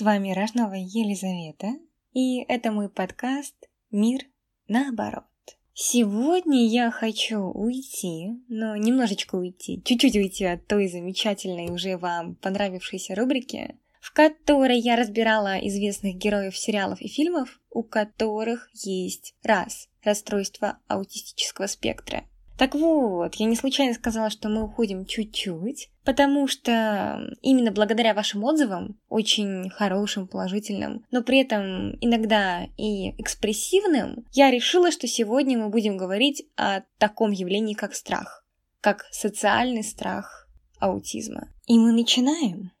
С вами Рожнова Елизавета, и это мой подкаст «Мир наоборот». Сегодня я хочу уйти, но немножечко уйти, чуть-чуть уйти от той замечательной уже вам понравившейся рубрики, в которой я разбирала известных героев сериалов и фильмов, у которых есть раз расстройство аутистического спектра так вот, я не случайно сказала, что мы уходим чуть-чуть, потому что именно благодаря вашим отзывам, очень хорошим, положительным, но при этом иногда и экспрессивным, я решила, что сегодня мы будем говорить о таком явлении, как страх, как социальный страх аутизма. И мы начинаем.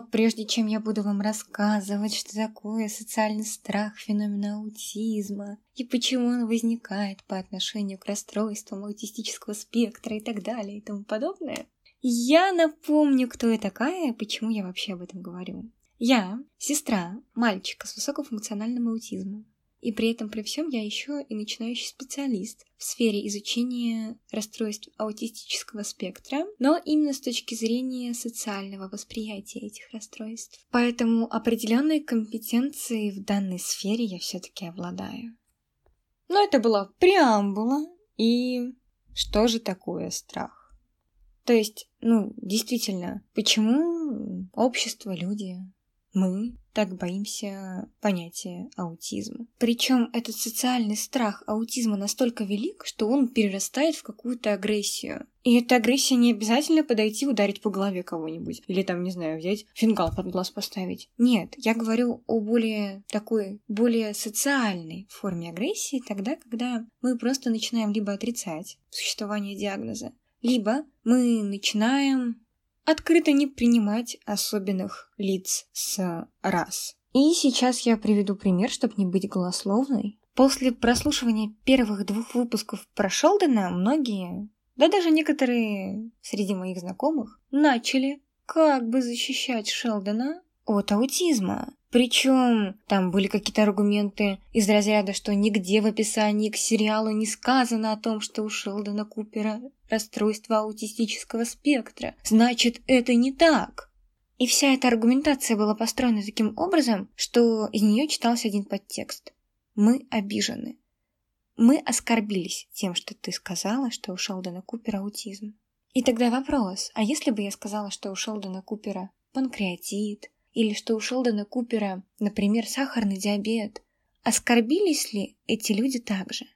Прежде чем я буду вам рассказывать, что такое социальный страх феномена аутизма и почему он возникает по отношению к расстройствам аутистического спектра и так далее и тому подобное, я напомню, кто я такая и почему я вообще об этом говорю. Я сестра мальчика с высокофункциональным аутизмом. И при этом при всем я еще и начинающий специалист в сфере изучения расстройств аутистического спектра, но именно с точки зрения социального восприятия этих расстройств. Поэтому определенные компетенции в данной сфере я все-таки обладаю. Но это была преамбула, и что же такое страх? То есть, ну, действительно, почему общество, люди мы так боимся понятия аутизма. Причем этот социальный страх аутизма настолько велик, что он перерастает в какую-то агрессию. И эта агрессия не обязательно подойти ударить по голове кого-нибудь. Или там, не знаю, взять фингал под глаз поставить. Нет, я говорю о более такой, более социальной форме агрессии, тогда, когда мы просто начинаем либо отрицать существование диагноза, либо мы начинаем открыто не принимать особенных лиц с раз. И сейчас я приведу пример, чтобы не быть голословной. После прослушивания первых двух выпусков про Шелдона многие, да даже некоторые среди моих знакомых, начали как бы защищать Шелдона от аутизма. Причем там были какие-то аргументы из разряда, что нигде в описании к сериалу не сказано о том, что у Шелдона Купера расстройство аутистического спектра. Значит, это не так. И вся эта аргументация была построена таким образом, что из нее читался один подтекст. Мы обижены. Мы оскорбились тем, что ты сказала, что у Шелдона Купера аутизм. И тогда вопрос, а если бы я сказала, что у Шелдона Купера панкреатит, или что у Шелдона Купера, например, сахарный диабет, оскорбились ли эти люди также?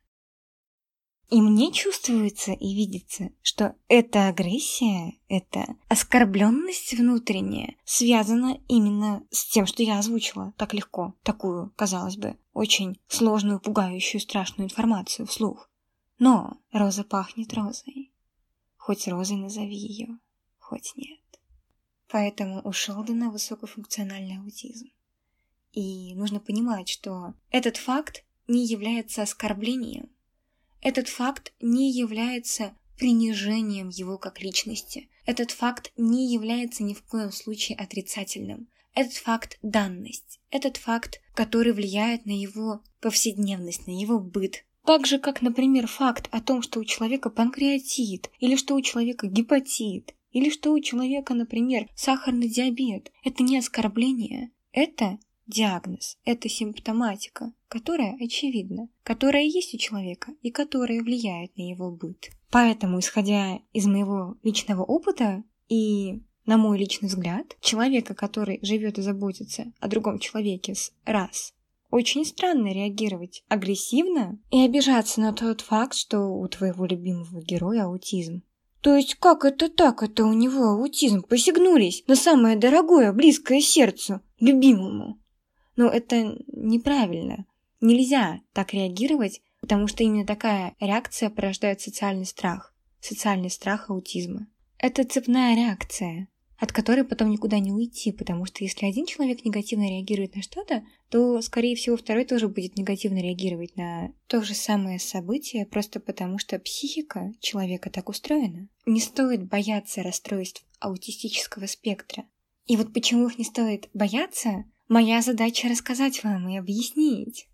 И мне чувствуется и видится, что эта агрессия, эта оскорбленность внутренняя связана именно с тем, что я озвучила так легко, такую, казалось бы, очень сложную, пугающую, страшную информацию вслух. Но роза пахнет розой. Хоть розой назови ее, хоть нет. Поэтому у Шелдона высокофункциональный аутизм. И нужно понимать, что этот факт не является оскорблением. Этот факт не является принижением его как личности. Этот факт не является ни в коем случае отрицательным. Этот факт – данность. Этот факт, который влияет на его повседневность, на его быт. Так же, как, например, факт о том, что у человека панкреатит, или что у человека гепатит, или что у человека, например, сахарный диабет. Это не оскорбление, это диагноз, это симптоматика, которая очевидна, которая есть у человека и которая влияет на его быт. Поэтому, исходя из моего личного опыта и на мой личный взгляд, человека, который живет и заботится о другом человеке с раз, очень странно реагировать агрессивно и обижаться на тот факт, что у твоего любимого героя аутизм. То есть как это так, это у него аутизм? Посягнулись на самое дорогое, близкое сердцу, любимому. Но это неправильно. Нельзя так реагировать, потому что именно такая реакция порождает социальный страх. Социальный страх аутизма. Это цепная реакция от которой потом никуда не уйти, потому что если один человек негативно реагирует на что-то, то, скорее всего, второй тоже будет негативно реагировать на то же самое событие, просто потому что психика человека так устроена. Не стоит бояться расстройств аутистического спектра. И вот почему их не стоит бояться, моя задача рассказать вам и объяснить.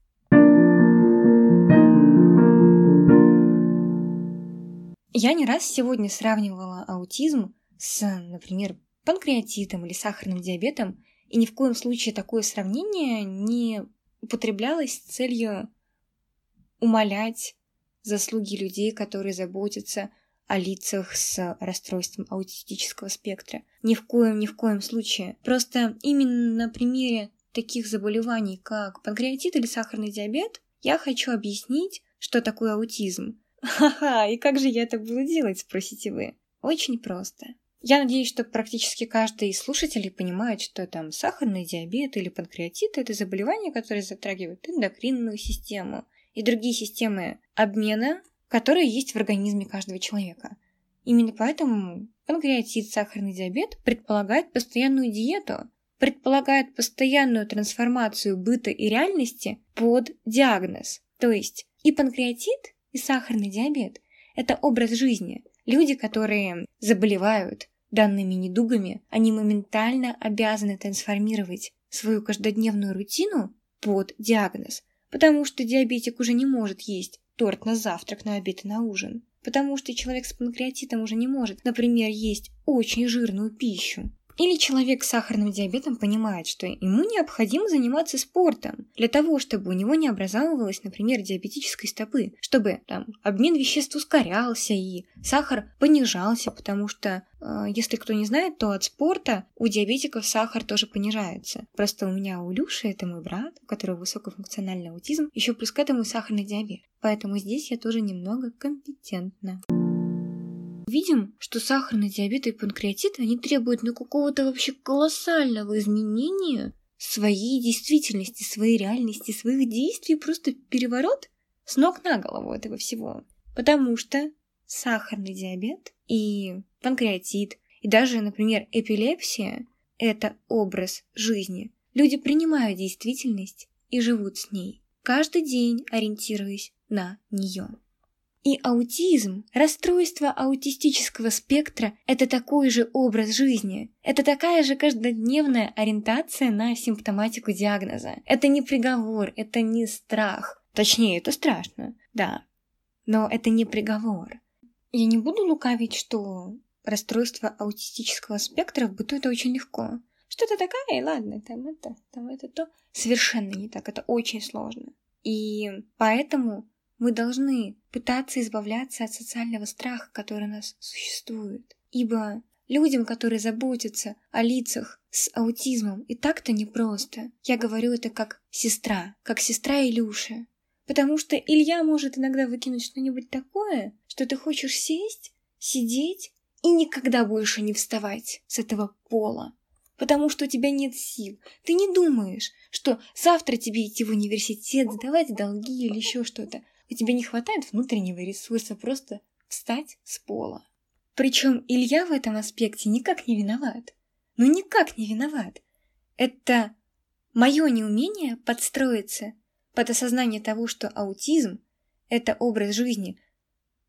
Я не раз сегодня сравнивала аутизм с, например, панкреатитом или сахарным диабетом, и ни в коем случае такое сравнение не употреблялось с целью умалять заслуги людей, которые заботятся о лицах с расстройством аутистического спектра. Ни в коем, ни в коем случае. Просто именно на примере таких заболеваний, как панкреатит или сахарный диабет, я хочу объяснить, что такое аутизм. Ха-ха, и как же я это буду делать, спросите вы? Очень просто. Я надеюсь, что практически каждый из слушателей понимает, что там сахарный диабет или панкреатит – это заболевание, которое затрагивает эндокринную систему и другие системы обмена, которые есть в организме каждого человека. Именно поэтому панкреатит, сахарный диабет предполагает постоянную диету, предполагает постоянную трансформацию быта и реальности под диагноз. То есть и панкреатит, и сахарный диабет – это образ жизни. Люди, которые заболевают, данными недугами, они моментально обязаны трансформировать свою каждодневную рутину под диагноз, потому что диабетик уже не может есть торт на завтрак, на обед и на ужин, потому что человек с панкреатитом уже не может, например, есть очень жирную пищу, или человек с сахарным диабетом понимает, что ему необходимо заниматься спортом для того, чтобы у него не образовывалось, например, диабетической стопы, чтобы там обмен веществ ускорялся и сахар понижался, потому что, э, если кто не знает, то от спорта у диабетиков сахар тоже понижается. Просто у меня у Люши, это мой брат, у которого высокофункциональный аутизм, еще плюс к этому сахарный диабет. Поэтому здесь я тоже немного компетентна видим, что сахарный диабет и панкреатит, они требуют ну какого-то вообще колоссального изменения своей действительности, своей реальности, своих действий, просто переворот с ног на голову этого всего. Потому что сахарный диабет и панкреатит, и даже, например, эпилепсия – это образ жизни. Люди принимают действительность и живут с ней, каждый день ориентируясь на нее. И аутизм, расстройство аутистического спектра – это такой же образ жизни. Это такая же каждодневная ориентация на симптоматику диагноза. Это не приговор, это не страх. Точнее, это страшно, да. Но это не приговор. Я не буду лукавить, что расстройство аутистического спектра в быту это очень легко. Что-то такая, и ладно, там это, там это то. Совершенно не так, это очень сложно. И поэтому мы должны пытаться избавляться от социального страха, который у нас существует. Ибо людям, которые заботятся о лицах с аутизмом, и так-то непросто. Я говорю это как сестра, как сестра Илюши. Потому что Илья может иногда выкинуть что-нибудь такое, что ты хочешь сесть, сидеть и никогда больше не вставать с этого пола. Потому что у тебя нет сил. Ты не думаешь, что завтра тебе идти в университет, сдавать долги или еще что-то и тебе не хватает внутреннего ресурса просто встать с пола. Причем Илья в этом аспекте никак не виноват. Ну никак не виноват. Это мое неумение подстроиться под осознание того, что аутизм – это образ жизни.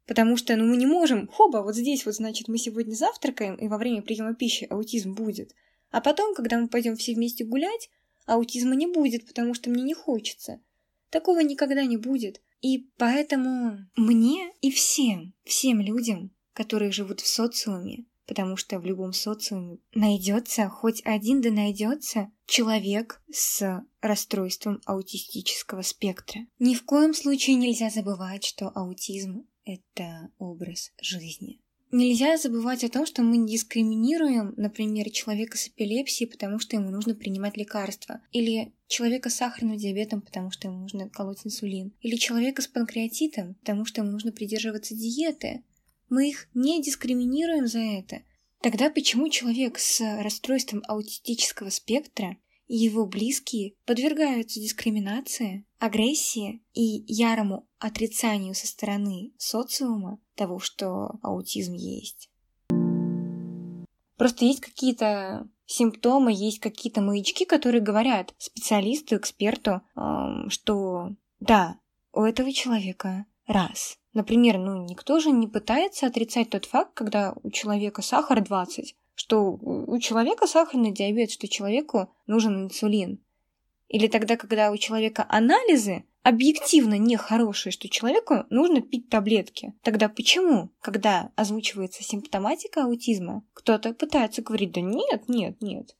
Потому что ну, мы не можем, хоба, вот здесь вот, значит, мы сегодня завтракаем, и во время приема пищи аутизм будет. А потом, когда мы пойдем все вместе гулять, аутизма не будет, потому что мне не хочется. Такого никогда не будет. И поэтому мне и всем, всем людям, которые живут в социуме, потому что в любом социуме найдется хоть один да найдется человек с расстройством аутистического спектра. Ни в коем случае нельзя забывать, что аутизм — это образ жизни. Нельзя забывать о том, что мы дискриминируем, например, человека с эпилепсией, потому что ему нужно принимать лекарства, или человека с сахарным диабетом, потому что ему нужно колоть инсулин, или человека с панкреатитом, потому что ему нужно придерживаться диеты. Мы их не дискриминируем за это. Тогда почему человек с расстройством аутистического спектра его близкие подвергаются дискриминации, агрессии и ярому отрицанию со стороны социума того, что аутизм есть. Просто есть какие-то симптомы, есть какие-то маячки, которые говорят специалисту, эксперту, что да, у этого человека раз. Например, ну никто же не пытается отрицать тот факт, когда у человека сахар 20, что у человека сахарный диабет, что человеку нужен инсулин. Или тогда, когда у человека анализы объективно нехорошее, что человеку нужно пить таблетки. Тогда почему, когда озвучивается симптоматика аутизма, кто-то пытается говорить, да нет, нет, нет.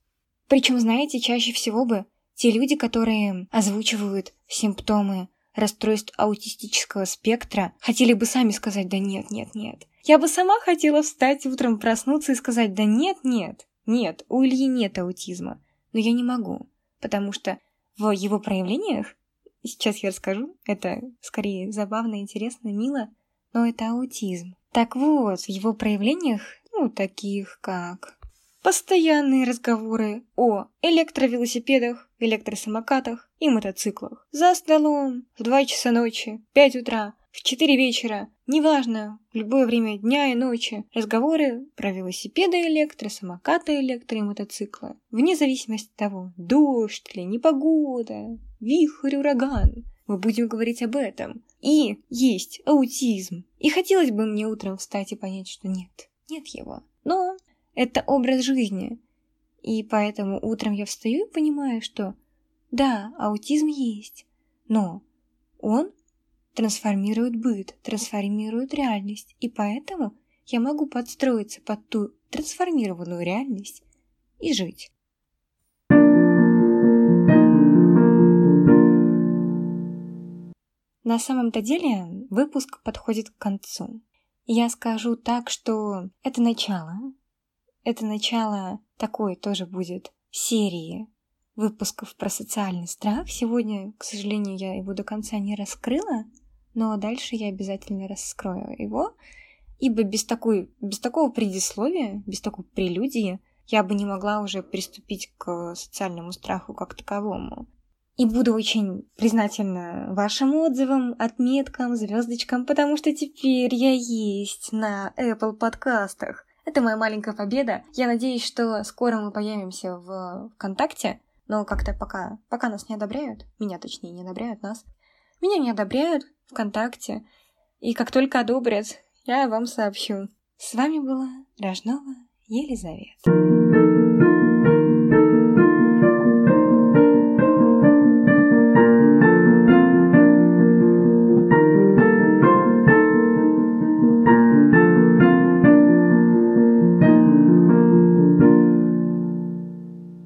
Причем, знаете, чаще всего бы те люди, которые озвучивают симптомы расстройств аутистического спектра, хотели бы сами сказать «да нет, нет, нет». Я бы сама хотела встать утром, проснуться и сказать «да нет, нет, нет, у Ильи нет аутизма». Но я не могу, потому что в его проявлениях, сейчас я расскажу, это скорее забавно, интересно, мило, но это аутизм. Так вот, в его проявлениях, ну, таких как Постоянные разговоры о электровелосипедах, электросамокатах и мотоциклах. За столом, в 2 часа ночи, 5 утра, в 4 вечера, неважно, в любое время дня и ночи, разговоры про велосипеды электросамокаты электро и мотоциклы. Вне зависимости от того, дождь или непогода, вихрь, ураган, мы будем говорить об этом. И есть аутизм. И хотелось бы мне утром встать и понять, что нет, нет его. Но это образ жизни. И поэтому утром я встаю и понимаю, что да, аутизм есть, но он трансформирует быт, трансформирует реальность, и поэтому я могу подстроиться под ту трансформированную реальность и жить. На самом-то деле выпуск подходит к концу. Я скажу так, что это начало, это начало такой тоже будет серии выпусков про социальный страх. Сегодня, к сожалению, я его до конца не раскрыла, но дальше я обязательно раскрою его, ибо без, такой, без такого предисловия, без такой прелюдии я бы не могла уже приступить к социальному страху как таковому. И буду очень признательна вашим отзывам, отметкам, звездочкам, потому что теперь я есть на Apple подкастах. Это моя маленькая победа. Я надеюсь, что скоро мы появимся в ВКонтакте, но как-то пока, пока нас не одобряют, меня точнее не одобряют нас, меня не одобряют ВКонтакте, и как только одобрят, я вам сообщу. С вами была Рожнова Елизавета.